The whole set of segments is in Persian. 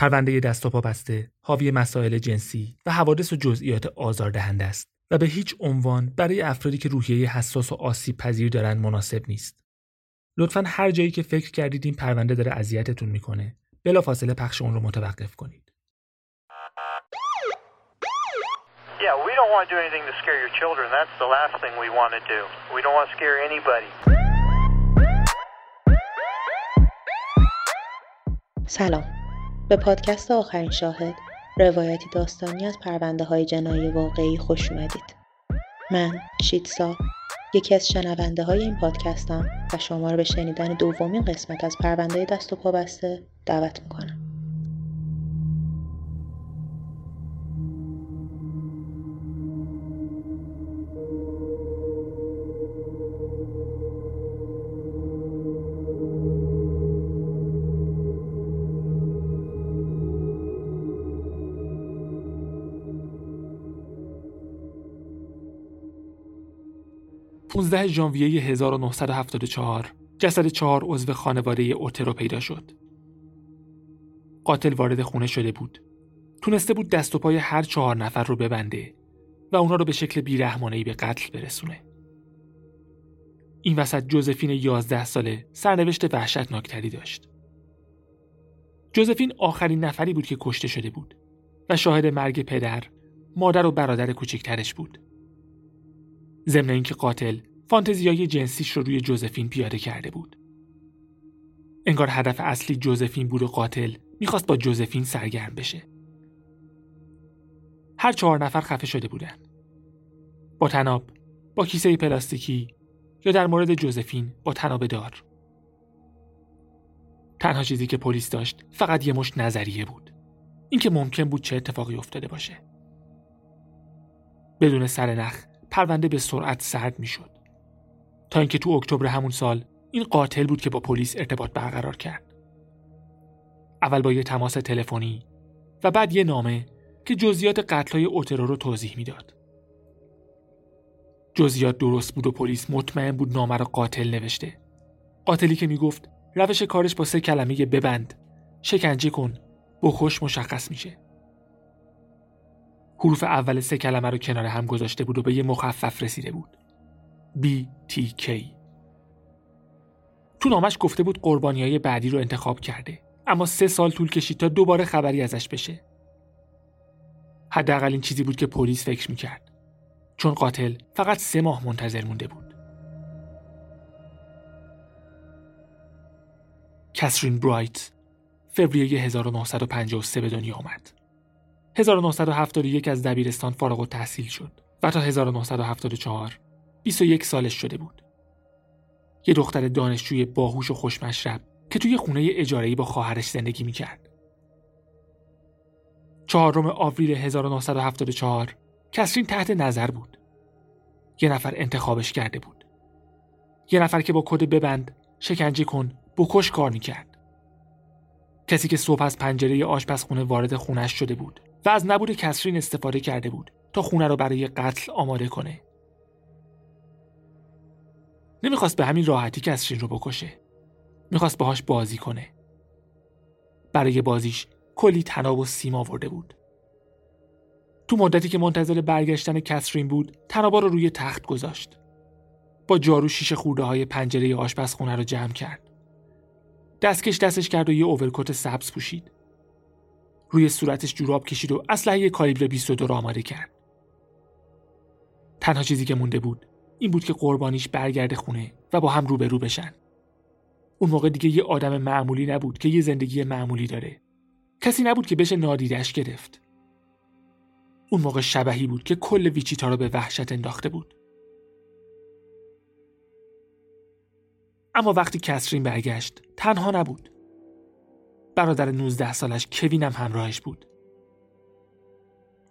پرونده دست و پا بسته حاوی مسائل جنسی و حوادث و جزئیات آزاردهنده است و به هیچ عنوان برای افرادی که روحیه حساس و آسیب پذیر دارند مناسب نیست. لطفا هر جایی که فکر کردید این پرونده داره اذیتتون می‌کنه بلافاصله پخش اون رو متوقف کنید. Yeah, we don't want to do anything to scare your children. That's the last thing we want to do. We don't want to scare anybody. سلام به پادکست آخرین شاهد روایتی داستانی از پرونده های جنایی واقعی خوش اومدید. من شیتسا یکی از شنونده های این پادکستم و شما رو به شنیدن دومین قسمت از پرونده دست و پا دعوت می‌کنم. 15 ژانویه 1974 جسد چهار عضو خانواده اوترو پیدا شد. قاتل وارد خونه شده بود. تونسته بود دست و پای هر چهار نفر رو ببنده و اونا رو به شکل بیرحمانهی به قتل برسونه. این وسط جوزفین 11 ساله سرنوشت وحشتناکتری داشت. جوزفین آخرین نفری بود که کشته شده بود و شاهد مرگ پدر، مادر و برادر کوچکترش بود. ضمن اینکه قاتل فانتزیای جنسیش رو روی جوزفین پیاده کرده بود. انگار هدف اصلی جوزفین بود و قاتل می‌خواست با جوزفین سرگرم بشه. هر چهار نفر خفه شده بودن. با تناب، با کیسه پلاستیکی یا در مورد جوزفین با تناب دار. تنها چیزی که پلیس داشت فقط یه مش نظریه بود. اینکه ممکن بود چه اتفاقی افتاده باشه. بدون سرنخ پرونده به سرعت سرد می‌شد. تا اینکه تو اکتبر همون سال این قاتل بود که با پلیس ارتباط برقرار کرد. اول با یه تماس تلفنی و بعد یه نامه که جزئیات قتلای اوترو رو توضیح می‌داد. جزئیات درست بود و پلیس مطمئن بود نامه رو قاتل نوشته. قاتلی که می‌گفت روش کارش با سه کلمه ببند، شکنجه کن، بخوش مشخص میشه. حروف اول سه کلمه رو کنار هم گذاشته بود و به یه مخفف رسیده بود. BTK تو نامش گفته بود قربانی های بعدی رو انتخاب کرده اما سه سال طول کشید تا دوباره خبری ازش بشه. حداقل این چیزی بود که پلیس فکر می‌کرد چون قاتل فقط سه ماه منتظر مونده بود. کسرین برایت فوریه 1953 به دنیا آمد. 1971 از دبیرستان فارغ تحصیل شد و تا 1974 21 سالش شده بود. یه دختر دانشجوی باهوش و خوشمشرب که توی خونه اجاره‌ای با خواهرش زندگی می‌کرد. چهارم آوریل 1974 کسرین تحت نظر بود. یه نفر انتخابش کرده بود. یه نفر که با کد ببند، شکنجه کن، بکش کار می‌کرد. کسی که صبح از پنجره آشپزخونه وارد خونش شده بود و از نبود کسرین استفاده کرده بود تا خونه رو برای قتل آماده کنه. نمی‌خواست به همین راحتی کسرین رو بکشه. می‌خواست باهاش بازی کنه. برای بازیش کلی تناب و سیم آورده بود. تو مدتی که منتظر برگشتن کسرین بود تنابا رو روی تخت گذاشت. با جارو شیشه خورده های پنجره آشپزخونه رو جمع کرد. دستکش دستش کرد و یه اوورکوت سبز پوشید. روی صورتش جوراب کشید و اسلحه کالیبر 22 رو آماده کرد. تنها چیزی که مونده بود این بود که قربانیش برگرده خونه و با هم روبرو بشن. اون موقع دیگه یه آدم معمولی نبود که یه زندگی معمولی داره. کسی نبود که بشه نادیدش گرفت. اون موقع شبهی بود که کل ویچیتا رو به وحشت انداخته بود. اما وقتی کسرین برگشت تنها نبود. برادر 19 سالش کوین هم همراهش بود.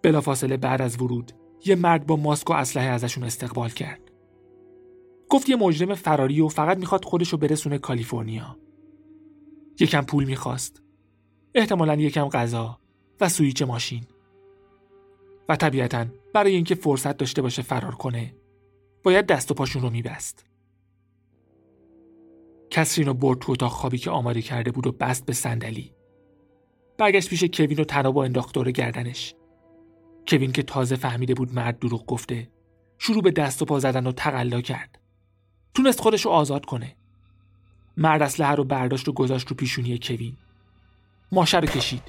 بلافاصله بعد از ورود یه مرد با ماسک و اسلحه ازشون استقبال کرد. گفت یه مجرم فراری و فقط می‌خواد خودشو برسونه کالیفرنیا. یکم پول می‌خواست. احتمالا یکم غذا و سویچ ماشین. و طبیعتا برای اینکه فرصت داشته باشه فرار کنه باید دست و پاشون رو میبست. کسرین رو برد تو اتاق خوابی که آماده کرده بود و بست به صندلی. برگشت پیش کوین و تناب و انداخت دور گردنش. کوین که تازه فهمیده بود مرد دروغ گفته شروع به دست و پا زدن و تقلا کرد. تونست خودش رو آزاد کنه. مرد اسلحه رو برداشت و گذاشت رو پیشونی کوین. ماشه رو کشید.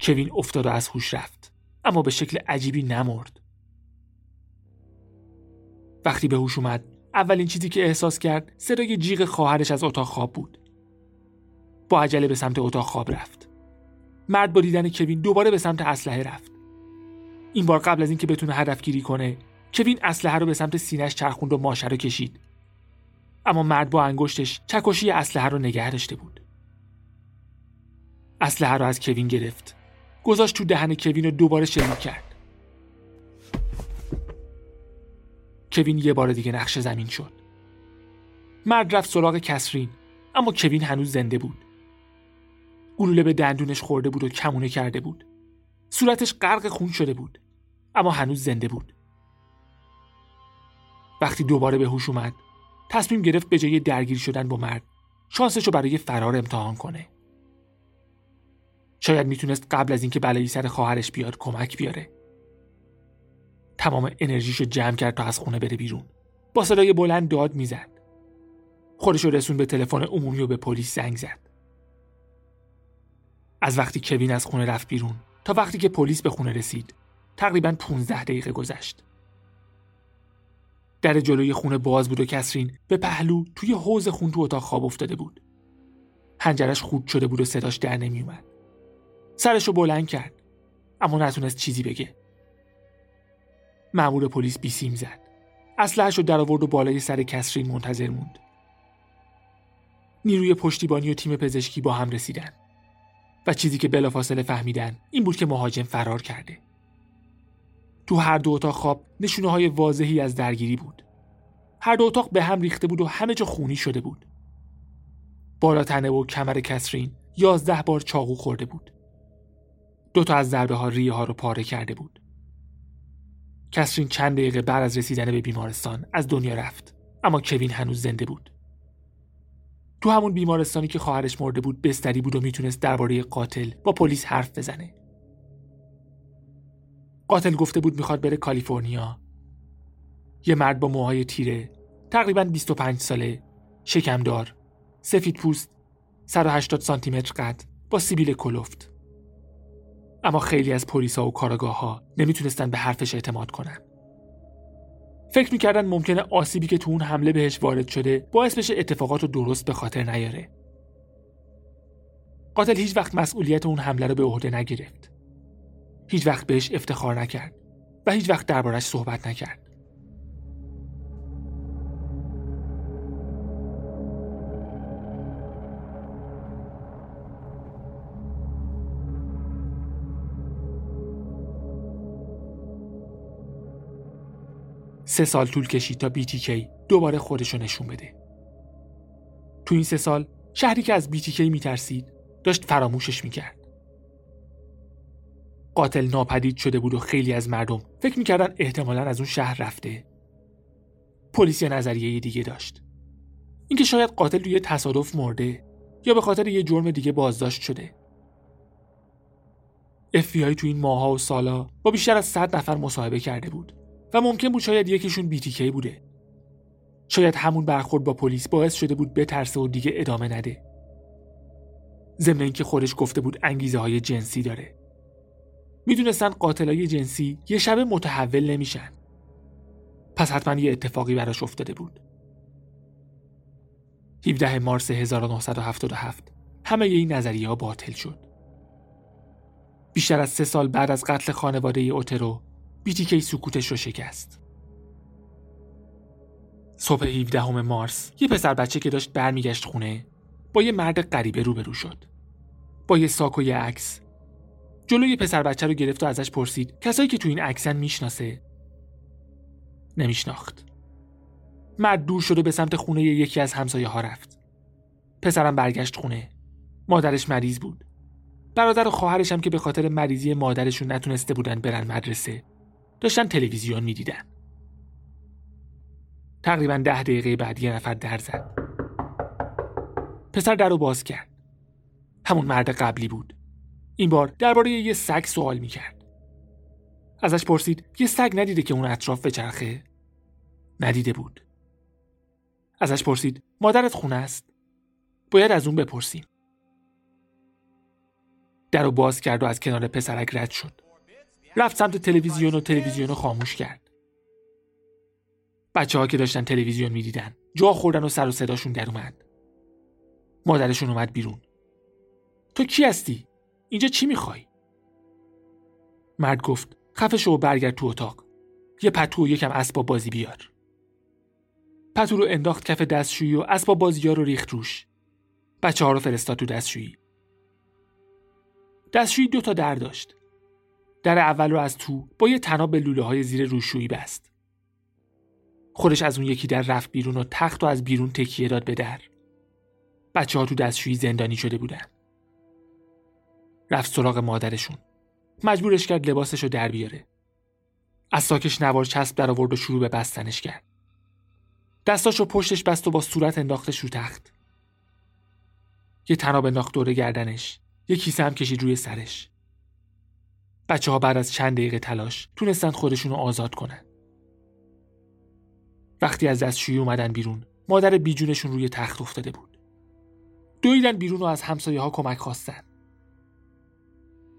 کوین افتاد و از هوش رفت اما به شکل عجیبی نمرد. وقتی به هوش اومد اولین چیزی که احساس کرد صدای جیغ خواهرش از اتاق خواب بود. با عجله به سمت اتاق خواب رفت. مرد با دیدن کوین دوباره به سمت اسلحه رفت. این بار قبل از اینکه بتونه هدف گیری کنه کوین اسلحه رو به سمت سینش چرخوند و ماشه رو کشید. اما مرد با انگشتش چکشی اسلحه رو نگه داشته بود. اسلحه رو از کوین گرفت. گذاشت تو دهن کوین رو دوباره شلیک کرد. کوین یه بار دیگه نقش زمین شد. مرد رفت سراغ کسرین اما کوین هنوز زنده بود. گلوله به دندونش خورده بود و کمونه کرده بود. صورتش غرق خون شده بود اما هنوز زنده بود. وقتی دوباره به هوش اومد تصمیم گرفت به جای درگیر شدن با مرد شانسش رو برای فرار امتحان کنه. شاید می‌تونست قبل از اینکه بلایی سر خواهرش بیاد کمک بیاره. تمام انرژیشو جمع کرد تا از خونه بره بیرون. با صدای بلند داد می‌زد. خودشو رسون به تلفن عمومی و به پلیس زنگ زد. از وقتی کوین از خونه رفت بیرون تا وقتی که پلیس به خونه رسید تقریبا 15 دقیقه گذشت. در جلوی خونه باز بود و کسرین به پهلو توی حوز خون تو اتاق خواب افتاده بود. هنجرش خود شده بود و صداش در نمیومد سرش رو بلند کرد اما نتونست چیزی بگه. مأمور پلیس بیسیم زد. اسلحه‌اش رو در آورد و بالای سر کسرین منتظر موند. نیروی پشتیبانی و تیم پزشکی با هم رسیدن و چیزی که بلافاصله فهمیدن این بود که مهاجم فرار کرده. تو هر دو اتاق خواب نشونه های واضحی از درگیری بود. هر دو اتاق به هم ریخته بود و همه جا خونی شده بود. بالا تنه و کمر کسرین یازده بار چاقو خورده بود. دوتا از ضربه ها ریه ها رو پاره کرده بود. کسرین چند دقیقه بعد از رسیدن به بیمارستان از دنیا رفت. اما کوین هنوز زنده بود. تو همون بیمارستانی که خواهرش مرده بود بستری بود و می‌تونست درباره قاتل با پلیس حرف بزنه. قاتل گفته بود می‌خواد بره کالیفرنیا. یه مرد با موهای تیره تقریبا 25 ساله شکمدار سفید پوست 180 سانتی متر قد با سیبیل کلفت. اما خیلی از پلیسا و کاراگاه ها نمی‌تونستن به حرفش اعتماد کنن. فکر می‌کردن ممکنه آسیبی که تو اون حمله بهش وارد شده باعث بشه اتفاقات رو درست به خاطر نیاره. قاتل هیچ وقت مسئولیت اون حمله رو به عهده نگرفت. هیچ وقت بهش افتخار نکرد و هیچ وقت دربارش صحبت نکرد. سه سال طول کشید تا BTK دوباره خودشو نشون بده. تو این سه سال شهری که از BTK میترسید داشت فراموشش می‌کرد. قاتل ناپدید شده بود و خیلی از مردم فکر می‌کردن احتمالا از اون شهر رفته. پلیس یه نظریه دیگه داشت. اینکه شاید قاتل روی تصادف مرده یا به خاطر یه جرم دیگه بازداشت شده. FBI تو این ماها و سالا با بیشتر از 100 نفر مصاحبه کرده بود و ممکن بود شاید یکیشون بیتیکی بوده. شاید همون برخورد با پلیس باعث شده بود بترسه و دیگه ادامه نده. ضمن اینکه خودش گفته بود انگیزه های جنسی داره. می‌دونستن قاتلای جنسی یه شب متحول نمیشن. پس حتما یه اتفاقی براش افتاده بود. 17 مارس 1977 همه این نظریه ها باطل شد. بیشتر از سه سال بعد از قتل خانواده اوترو بیتیکی سکوتش رو شکست. صبح 17 مارس یه پسر بچه که داشت برمیگشت خونه با یه مرد غریبه روبرو شد. با یه ساک و یه عکس. جلوی پسر بچه رو گرفت و ازش پرسید کسایی که تو این عکسن می‌شناسه؟ نمیشناخت. مرد دور شده به سمت خونه یکی از همسایه ها رفت. پسرم برگشت خونه. مادرش مریض بود. برادر و خواهرش هم که به خاطر مریضی مادرشون نتونسته بودن برن مدرسه داشتن تلویزیون می‌دیدن. تقریبا ده دقیقه بعد یه نفر در زد. پسر در رو باز کرد. همون مرد قبلی بود. این بار درباره یه سگ سوال می‌کرد. ازش پرسید یه سگ ندیده که اون اطراف بچرخه؟ ندیده بود. ازش پرسید مادرت خونه است؟ باید از اون بپرسیم. در رو باز کرد و از کنار پسرک رد شد. رفت سمت تلویزیون و تلویزیون رو خاموش کرد. بچه ها که داشتن تلویزیون می‌دیدن جا خوردن و سر و صداشون در اومد. مادرشون اومد بیرون. تو کی هستی؟ اینجا چی می‌خوای؟ مرد گفت خفه شو و برگرد تو اتاق. یه پتو و یکم اسباب بازی بیار. پتو رو انداخت کف دستشویی و اسباب بازی ها رو ریخت روش. بچه ها رو فرستاد تو دستشویی. دستشویی دو تا در داشت. در اول رو از تو با یه تناب به لوله های زیر روشویی بست. خودش از اون یکی در رفت بیرون و تخت و از بیرون تکیه داد به در. بچه ها تو دستشویی زندانی شده بودن. رفت سراغ مادرشون. مجبورش کرد لباسش رو در بیاره. از ساکش نوار چسب در آورد و شروع به بستنش کرد. دستاش رو پشتش بست و با صورت انداختش رو تخت. یه تناب انداخت دور گردنش. یه کیسه هم کشید روی سرش. بچه ها بعد از چند دقیقه تلاش تونستن خودشون رو آزاد کنن. وقتی از دستشویی اومدن بیرون مادر بیجونشون روی تخت افتاده بود. دویدن بیرون و از همسایه ها کمک خواستن.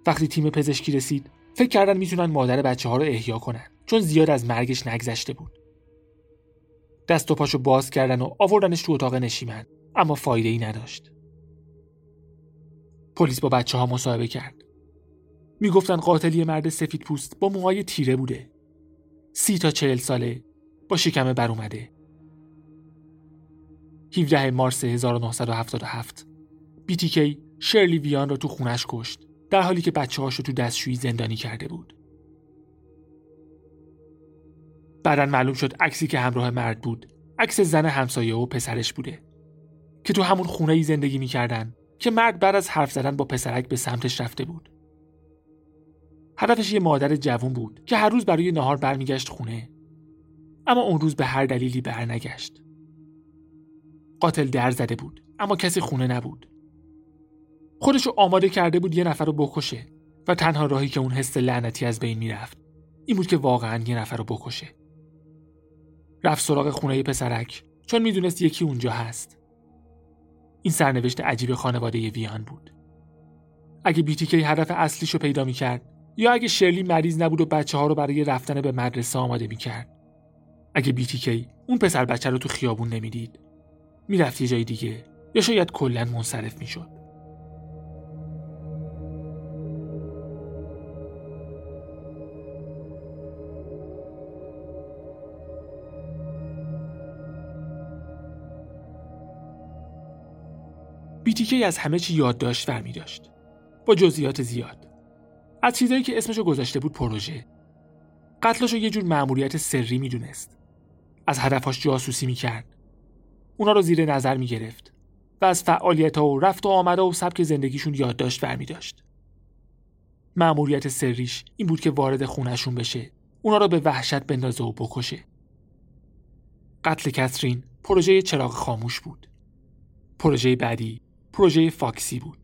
وقتی تیم پزشکی رسید فکر کردن می‌تونن مادر بچه ها رو احیا کنن چون زیاد از مرگش نگذشته بود. دست و پاشو باز کردن و آوردنش تو اتاق نشیمن اما فایده ای نداشت. پلیس با بچه ها مصاحبه کرد. می‌گفتن قاتلی مرد سفید پوست با موهای تیره بوده سی تا چهل ساله با شکم بر اومده 17 مارس 1977 BTK شرلی ویان را تو خونش کشت در حالی که بچه هاش تو دستشویی زندانی کرده بود. بعدا معلوم شد عکسی که همراه مرد بود عکس زن همسایه و پسرش بوده که تو همون خونه ای زندگی می‌کردن که مرد بعد از حرف زدن با پسرک به سمتش رفته بود. هدفش یه مادر جوون بود که هر روز برای نهار برمیگشت خونه اما اون روز به هر دلیلی برنگشت. قاتل در زده بود اما کسی خونه نبود. خودشو آماده کرده بود یه نفر رو بکشه و تنها راهی که اون حس لعنتی از بین می‌رفت این بود که واقعا یه نفر رو بکشه رفت سراغ خونه پسرک چون می‌دونست یکی اونجا هست این سرنوشت عجیب خانواده ویان بود اگه بیتیکی هدف اصلیشو پیدا می‌کرد یا اگه شرلی مریض نبود و بچه ها رو برای رفتن به مدرسه آماده می‌کرد اگه بیتیکی اون پسر بچه رو تو خیابون نمی‌دید می‌رفت یه جای دیگه یا شاید کلا منصرف می‌شد بیتیکی از همه چی یادداشت برمی داشت. با جزئیات زیاد. از چیزایی که اسمشو گذاشته بود پروژه. قتلشو یه جور مأموریت سری می‌دونست. از هدفاش جاسوسی می‌کرد. اونا رو زیر نظر می‌گرفت و از فعالیت ها و رفت و آمده و سبک زندگیشون یادداشت برمی داشت. مأموریت سریش این بود که وارد خونشون بشه. اونا رو به وحشت بندازه و بکشه. قتل کاترین پروژه چراغ خاموش بود. پروژه بعدی پروژه فاکسی بود.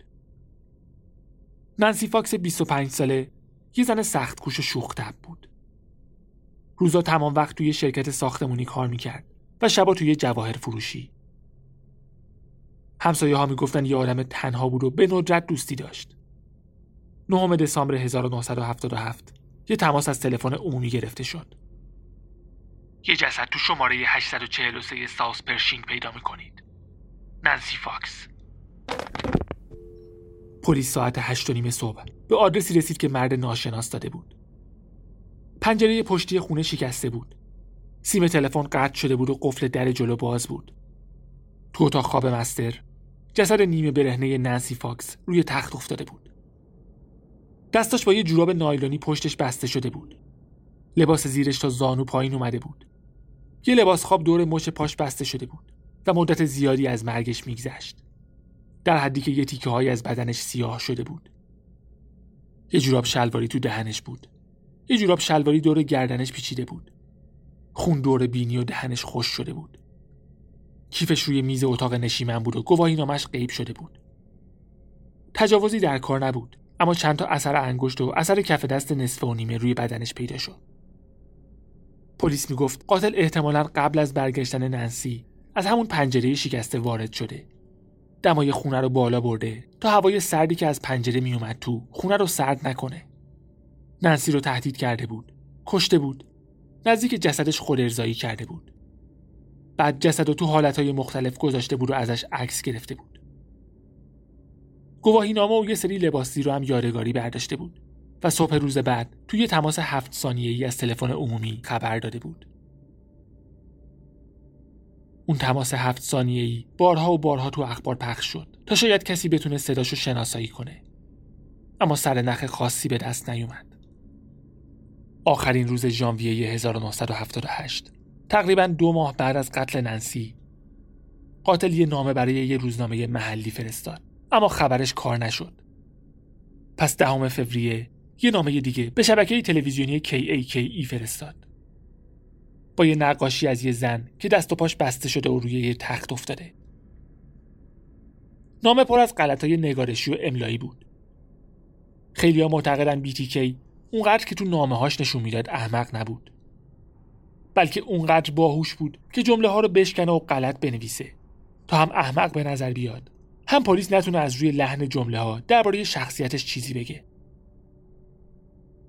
نانسی فاکس 25 ساله یه زن سخت کوش و شوخ بود. روزا تمام وقت توی شرکت ساختمونی کار می‌کرد و شبا توی جواهر فروشی. همسایه ها می‌گفتن یه آدم تنها بود و به ندرت دوستی داشت. 9 دسامبر 1977 یه تماس از تلفن عمومی گرفته شد. یه جسد تو شماره 843 South Pershing پیدا می‌کنید. نانسی فاکس پلیس ساعت هشت و نیم صبح به آدرسی رسید که مرد ناشناس داده بود. پنجره پشتی خونه شکسته بود. سیم تلفن قطع شده بود و قفل در جلو باز بود. تو اتاق خواب master جسد نیمه برهنه نانسی فاکس روی تخت افتاده بود. دستاش با یه جوراب نایلونی پشتش بسته شده بود. لباس زیرش تا زانو پایین اومده بود. یه لباس خواب دور مش پاش بسته شده بود و مدت زیادی از مرگش میگذشت. در حدی که یه تیکه های از بدنش سیاه شده بود. یه جوراب شلواری تو دهنش بود. یه جوراب شلواری دور گردنش پیچیده بود. خون دور بینی و دهنش خوش شده بود. کیفش روی میز اتاق نشیمن بود و گواهی نامش غیب شده بود. تجاوزی در کار نبود اما چند تا اثر انگشت و اثر کف دست نصف و نیمه روی بدنش پیدا شد. پلیس می‌گفت قاتل احتمالا قبل از برگشتن ننسی از همون پنجره شکسته وارد شده. دمای خونه رو بالا برده تا هوای سردی که از پنجره میومد تو خونه رو سرد نکنه. ننسی رو تهدید کرده بود. کشته بود. نزدیک جسدش خود ارزایی کرده بود. بعد جسد رو تو حالتهای مختلف گذاشته بود و ازش عکس گرفته بود. گواهی نامه و یه سری لباسی رو هم یادگاری برداشته بود و صبح روز بعد توی تماس هفت ثانیه ای از تلفن عمومی خبر داده بود. اون تماس هفت ثانیه ای بارها و بارها تو اخبار پخش شد تا شاید کسی بتونه صداشو شناسایی کنه. اما سر نخ خاصی به دست نیومد. آخرین روز ژانویه 1978 تقریبا دو ماه بعد از قتل ننسی قاتل یه نامه برای یه روزنامه محلی فرستاد اما خبرش کار نشد پس دهم فوریه یه نامه دیگه به شبکه تلویزیونی KAKE فرستاد با یه نقاشی از یه زن که دست و پاش بسته شده و روی یه تخت افتاده. نامه پر از غلطای نگارشی و املایی بود. خیلی ها معتقدن BTK اونقدر که تو نامه هاش نشون می‌داد احمق نبود. بلکه اونقدر باهوش بود که جمله ها رو بشکنه و غلط بنویسه تا هم احمق به نظر بیاد. هم پلیس نتونه از روی لحن جمله ها درباره شخصیتش چیزی بگه.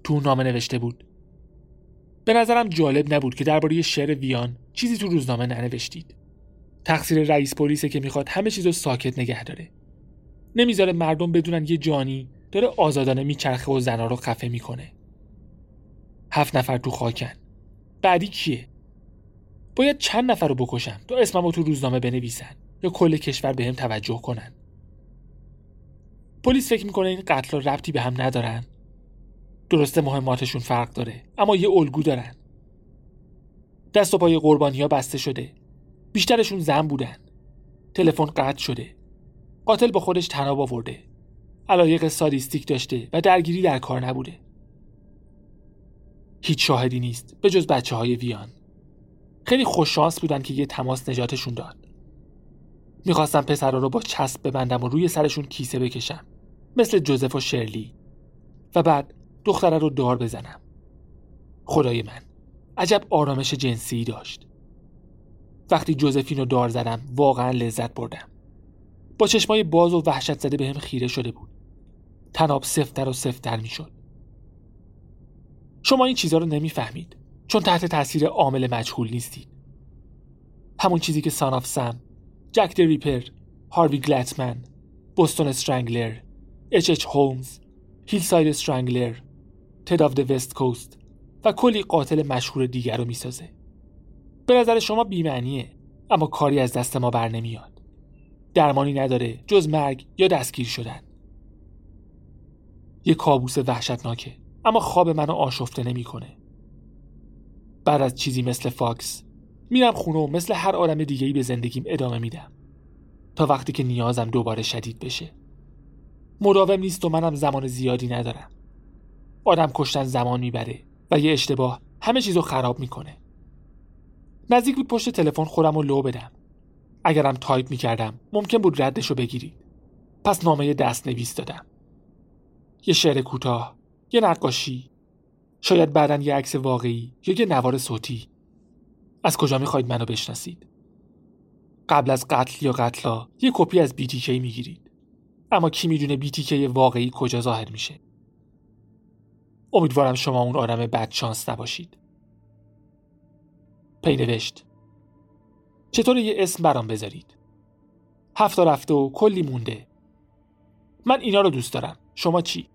تو نامه نوشته بود به نظرم جالب نبود که درباره شعر ویان چیزی تو روزنامه ننوشتید. تقصیر رئیس پلیسه که می‌خواد همه چیزو ساکت نگه داره. نمی‌ذاره مردم بدونن یه جانی داره آزادانه میچرخه و زنا رو خفه می‌کنه. هفت نفر تو خاکن. بعدی کیه؟ باید چند نفر رو بکشم تا اسممو تو روزنامه بنویسن یا کل کشور بهم توجه کنن. پلیس فکر می‌کنه این قتل ربطی به هم ندارن؟ درسته مهماتشون فرق داره اما یه الگو دارن. دست و پای قربانی ها بسته شده. بیشترشون زن بودن. تلفن قطع شده. قاتل با خودش تناب آورده. علایق سادیستیک داشته و درگیری در کار نبوده. هیچ شاهدی نیست به جز بچه های ویان. خیلی خوششانس بودن که یه تماس نجاتشون داد. می‌خواستم پسرا رو با چسب ببندم و روی سرشون کیسه بکشم. مثل جوزف و شرلی. و بعد دختره رو دار بزنم. خدای من عجب آرامش جنسی داشت. وقتی جوزفین رو دار زدم واقعا لذت بردم. با چشمای باز و وحشت زده بهم خیره شده بود. طناب سفت‌تر و سفت‌تر می‌شد. شما این چیزها رو نمی‌فهمید چون تحت تاثیر عامل مجهول نیستید. همون چیزی که Son of Sam Jack Ripper هاروی گلتمن Boston Strangler اچ اچ هولمز Hillside Strangler Ted of West Coast و کلی قاتل مشهور دیگر رو می‌سازه. به نظر شما بیمعنیه اما کاری از دست ما بر نمیاد. درمانی نداره جز مرگ یا دستگیر شدن. یه کابوس وحشتناکه اما خواب منو آشفته نمی‌کنه. بعد از چیزی مثل فاکس میرم خونه و مثل هر آدم دیگهی به زندگیم ادامه میدم. تا وقتی که نیازم دوباره شدید بشه. مداوم نیست و منم زمان زیادی ندارم. آدم کشتن زمان می‌بره و یه اشتباه همه چیزو خراب می‌کنه. نزدیک بود پشت تلفن خودم رو لو بدم. اگرم تایپ می‌کردم ممکن بود ردشو بگیرید. پس نامه دست نویس دادم. یه شعر کوتاه یه نقاشی. شاید بعدا یه عکس واقعی یا یه نوار صوتی. از کجا می‌خواید منو بشناسید؟ قبل از قتل یا قتلا یه کپی از BTK می‌گیرید. اما کی می‌دونه BTK واقعی کجا ظاهر میشه؟ امیدوارم شما اون آدم بد شانس نباشید. پی نوشت چطور یه اسم برام بذارید؟ هفته رفته و کلی مونده. من اینا رو دوست دارم. شما چی؟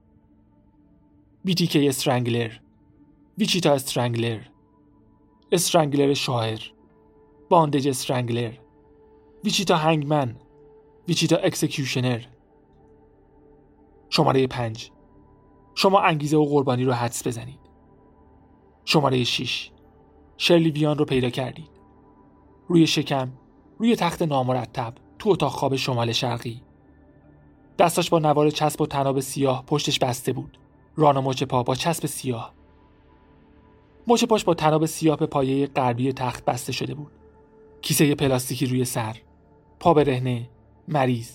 BTK Strangler. Wichita Strangler. Strangler شاعر. Bondage Strangler. Wichita Hangman. Wichita Executioner شماره پنج. شما انگیزه و قربانی رو حدس بزنید. شماره 6 شرلی ویان رو پیدا کردید. روی شکم روی تخت نامرتب تو اتاق خواب شمال شرقی. دستاش با نوار چسب و تناب سیاه پشتش بسته بود. ران و مچ پا با چسب سیاه. مچ پاش با تناب سیاه به پایه غربی تخت بسته شده بود. کیسه پلاستیکی روی سر. پا به رهنه مریض.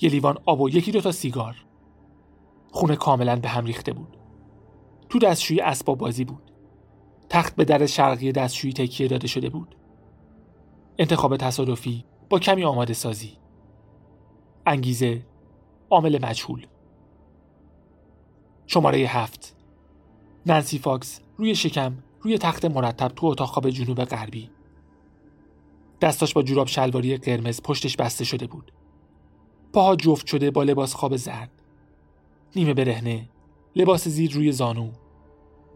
یه لیوان آب و یکی دوتا سیگار. خونه کاملا به هم ریخته بود. تو دستشویی اسباب بازی بود. تخت به در شرقی دستشویی تکیه داده شده بود. انتخاب تصادفی با کمی آماده سازی. انگیزه عامل مجهول. شماره هفت نانسی فاکس روی شکم روی تخت مرتب تو اتاق خواب جنوب غربی. دستاش با جوراب شلواری قرمز پشتش بسته شده بود. پاها جفت شده با لباس خواب زرد. نیمه برهنه. لباس زیر روی زانو.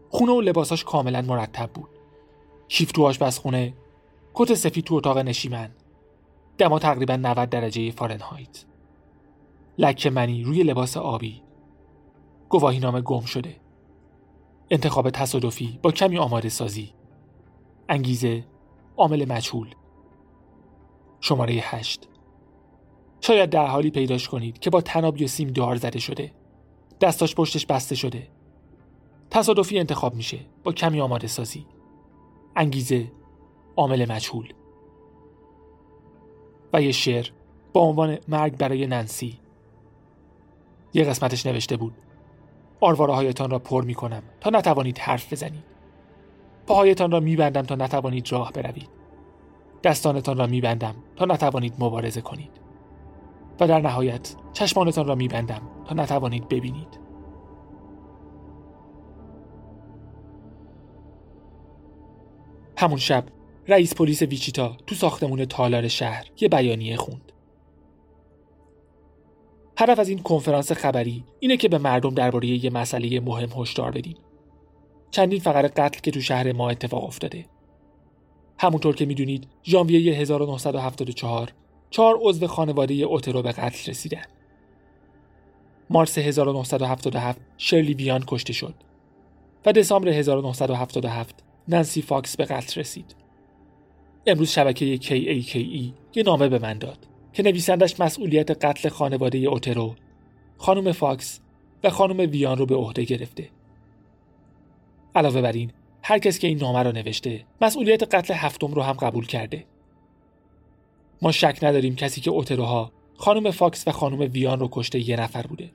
خونه و لباساش کاملا مرتب بود. کیف تو آشپزخونه کت سفید تو اتاق نشیمن. دما تقریبا 90 درجه فارنهایت. لکه منی روی لباس آبی. گواهی نامه گم شده. انتخاب تصادفی با کمی آماده سازی. انگیزه عامل مجهول. شماره هشت. شاید در حالی پیداش کنید که با تناب یا سیم دار زده شده. دستاش پشتش بسته شده. تصادفی انتخاب میشه. با کمی آماده سازی. انگیزه عامل مجهول. و یه شعر با عنوان مرگ برای ننسی. یه قسمتش نوشته بود. آرواره هایتان را پر می کنم تا نتوانید حرف بزنید. پاهایتان را میبندم تا نتوانید راه بروید. دستانتان را میبندم تا نتوانید مبارزه کنید. و در نهایت چشمانتان را میبندم تا نتوانید ببینید. همون شب رئیس پلیس ویچیتا تو ساختمون تالار شهر یه بیانیه خوند. هدف از این کنفرانس خبری اینه که به مردم درباره یه مسئله مهم هشدار بدیم. چندین فقره قتل که تو شهر ما اتفاق افتاده. همونطور که می‌دونید ژانویه 1974 چهار عضو خانواده اوترو به قتل رسیدن مارس 1977 شرلی بیان کشته شد و دسامبر 1977 نانسی فاکس به قتل رسید. امروز شبکه KAKE یه نامه به من داد که نویسندش مسئولیت قتل خانواده اوترو خانم فاکس و خانم ویان رو به عهده گرفته. علاوه بر این هر کس که این نامه را نوشته مسئولیت قتل هفتم رو هم قبول کرده. ما شک نداریم کسی که اوتروها خانم فاکس و خانم ویان رو کشته یه نفر بوده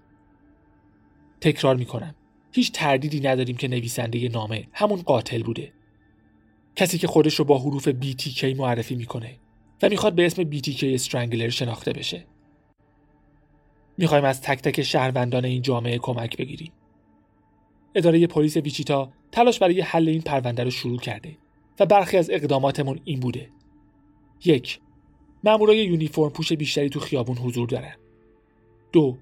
تکرار می‌کنم هیچ تردیدی نداریم که نویسنده نامه همون قاتل بوده کسی که خودش رو با حروف BTK معرفی می‌کنه و می‌خواد به اسم BTK Strangler شناخته بشه. می‌خوایم از تک تک شهروندان این جامعه کمک بگیریم. اداره پلیس ویچیتا تلاش برای حل این پرونده رو شروع کرده و برخی از اقداماتمون این بوده. یک مامورای یونیفرم پوش بیشتری تو خیابون حضور دارن. دو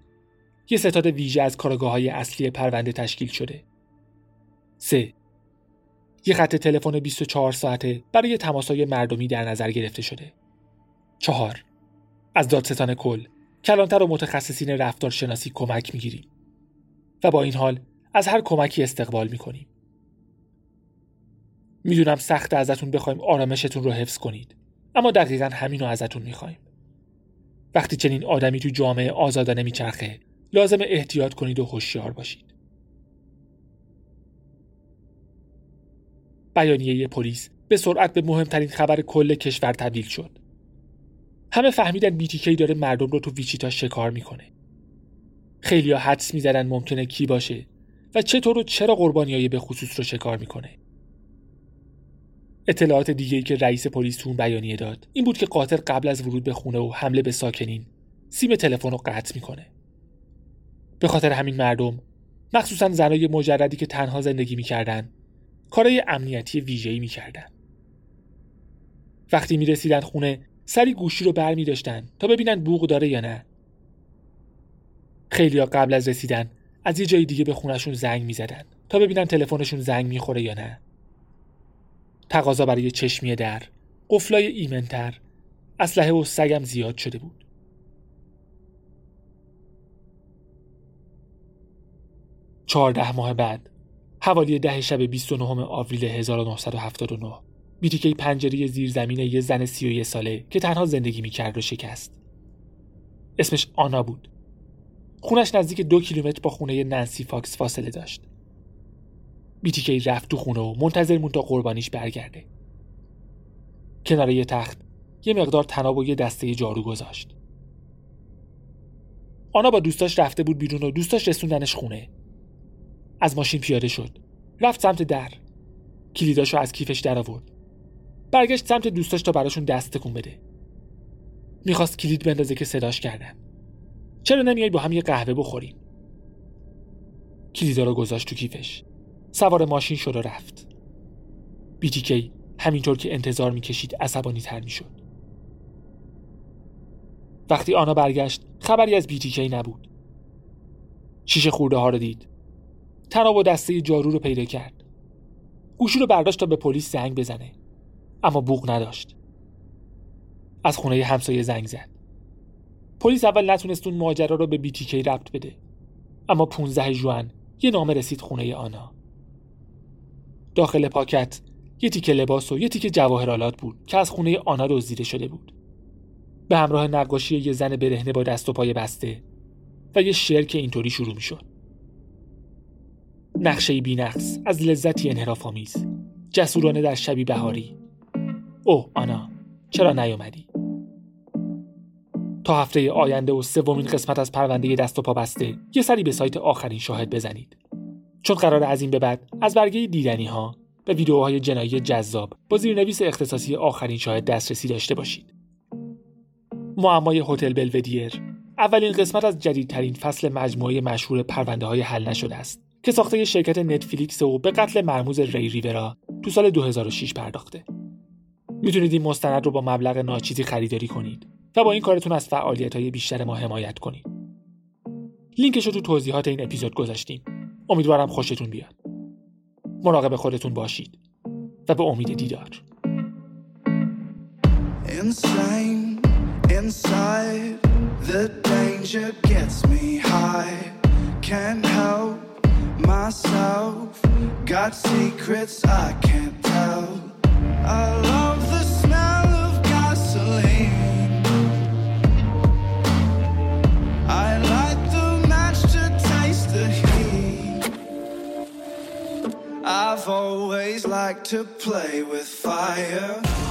یه ستاد ویژه از کارگاه های اصلی پرونده تشکیل شده. سه یه خط تلفن 24 ساعته برای تماسهای مردمی در نظر گرفته شده. چهار از دادستان کل کلانتر و متخصصین رفتارشناسی کمک می‌گیریم و با این حال از هر کمکی استقبال می‌کنیم. می‌دونم سخت ازتون بخوایم آرامشتون رو حفظ کنید اما دقیقا همین رو ازتون می‌خوایم. وقتی چنین آدمی تو جامعه آزادانه میچرخه لازم احتیاط کنید و هوشیار باشید. بیانیه پلیس به سرعت به مهمترین خبر کل کشور تبدیل شد. همه فهمیدن بیتیکی داره مردم رو تو ویچیتا شکار می‌کنه. خیلیا حدس می‌زدن ممکنه کی باشه و چطور و چرا قربانیای به خصوص رو شکار می‌کنه. اطلاعات دیگه ای که رئیس پلیس تو بیانیه داد این بود که قاتل قبل از ورود به خونه و حمله به ساکنین سیم تلفن رو قطع می‌کنه. به خاطر همین مردم مخصوصا زنای مجردی که تنها زندگی می‌کردن کارهای امنیتی ویژه‌ای می‌کردن. وقتی می‌رسیدن خونه سری گوشی رو بر می داشتن تا ببینن بوغ داره یا نه. خیلیا قبل از رسیدن از یه جای دیگه به خونشون زنگ می زدن تا ببینن تلفنشون زنگ می‌خوره یا نه. تقاضا برای چشمی در، قفلای ایمنتر، اسلحه و سگم زیاد شده بود. چهارده ماه بعد حوالی ده شب 29 آوریل 1979 BTK پنجره زیرزمین یه زن سی و ساله که تنها زندگی می‌کرد رو شکست. اسمش آنا بود. خونش نزدیک دو کیلومتر با خونه نانسی فاکس فاصله داشت. BTK رفت تو خونه و منتظر موند تا قربانیش برگرده. کنار یه تخت یه مقدار طناب و یه دسته جارو گذاشت. آنا با دوستاش رفته بود بیرون و دوستاش رسوندنش خونه. از ماشین پیاده شد. رفت سمت در. کلیداشو از کیفش در آورد برگشت سمت دوستاش تا براشون دست تکون بده. می‌خواست کلید بندازه که صداش کردن. چرا نمیای با هم یه قهوه بخوریم؟ کلیدا رو گذاشت تو کیفش. سوار ماشین شد و رفت. بیتیکی همینطور که انتظار می‌کشید عصبانی تر می‌شد. وقتی آنا برگشت خبری از بیتیکی نبود. شیشه خورده ها رو دید. تناب و دسته جارو رو پیدا کرد. گوشو رو برداشت تا به پلیس زنگ بزنه. اما بوق نداشت. از خونه همسایه زنگ زد. پلیس اول نتونست اون ماجرا رو به بیتیکی ربط بده. اما 15 جوان یه نامه رسید خونه آنا. داخل پاکت. یه تیکه لباس و یه تیکه جواهرالات بود که از خونه آنا دزدیده شده بود. به همراه نقاشی یه زن برهنه با دست و پای بسته و یه شعر که اینطوری شروع می‌شد. نقشه بینقص از لذتی انحراف آمیز. جسورانه در شبی بهاری. اوه آنا چرا نیومدی؟ تا هفته آینده و سومین قسمت از پرونده دست و پا بسته یه سری به سایت آخرین شاهد بزنید. چون قرار از این به بعد از برگه دیدنی ها به ویدیوهای جنایی جذاب با زیرنویس اختصاصی آخرین شاهد دسترسی داشته باشید. معمای هتل بلودیر اولین قسمت از جدیدترین فصل مجموعه مشهور پرونده های حل نشده است که ساخته شرکت نتفلیکس و به قتل مرموز ری ریورا تو سال 2006 پرداخته. می‌تونید این مستند رو با مبلغ ناچیزی خریداری کنید و با این کارتون از فعالیت های بیشتر ما حمایت کنید. لینکش رو تو توضیحات این اپیزود گذاشتیم. امیدوارم خوشتون بیاد مراقب خودتون باشید و به امید دیدار inside. The danger gets me high. Can't help myself. Got secrets I can't tell. I love always liked to play with fire.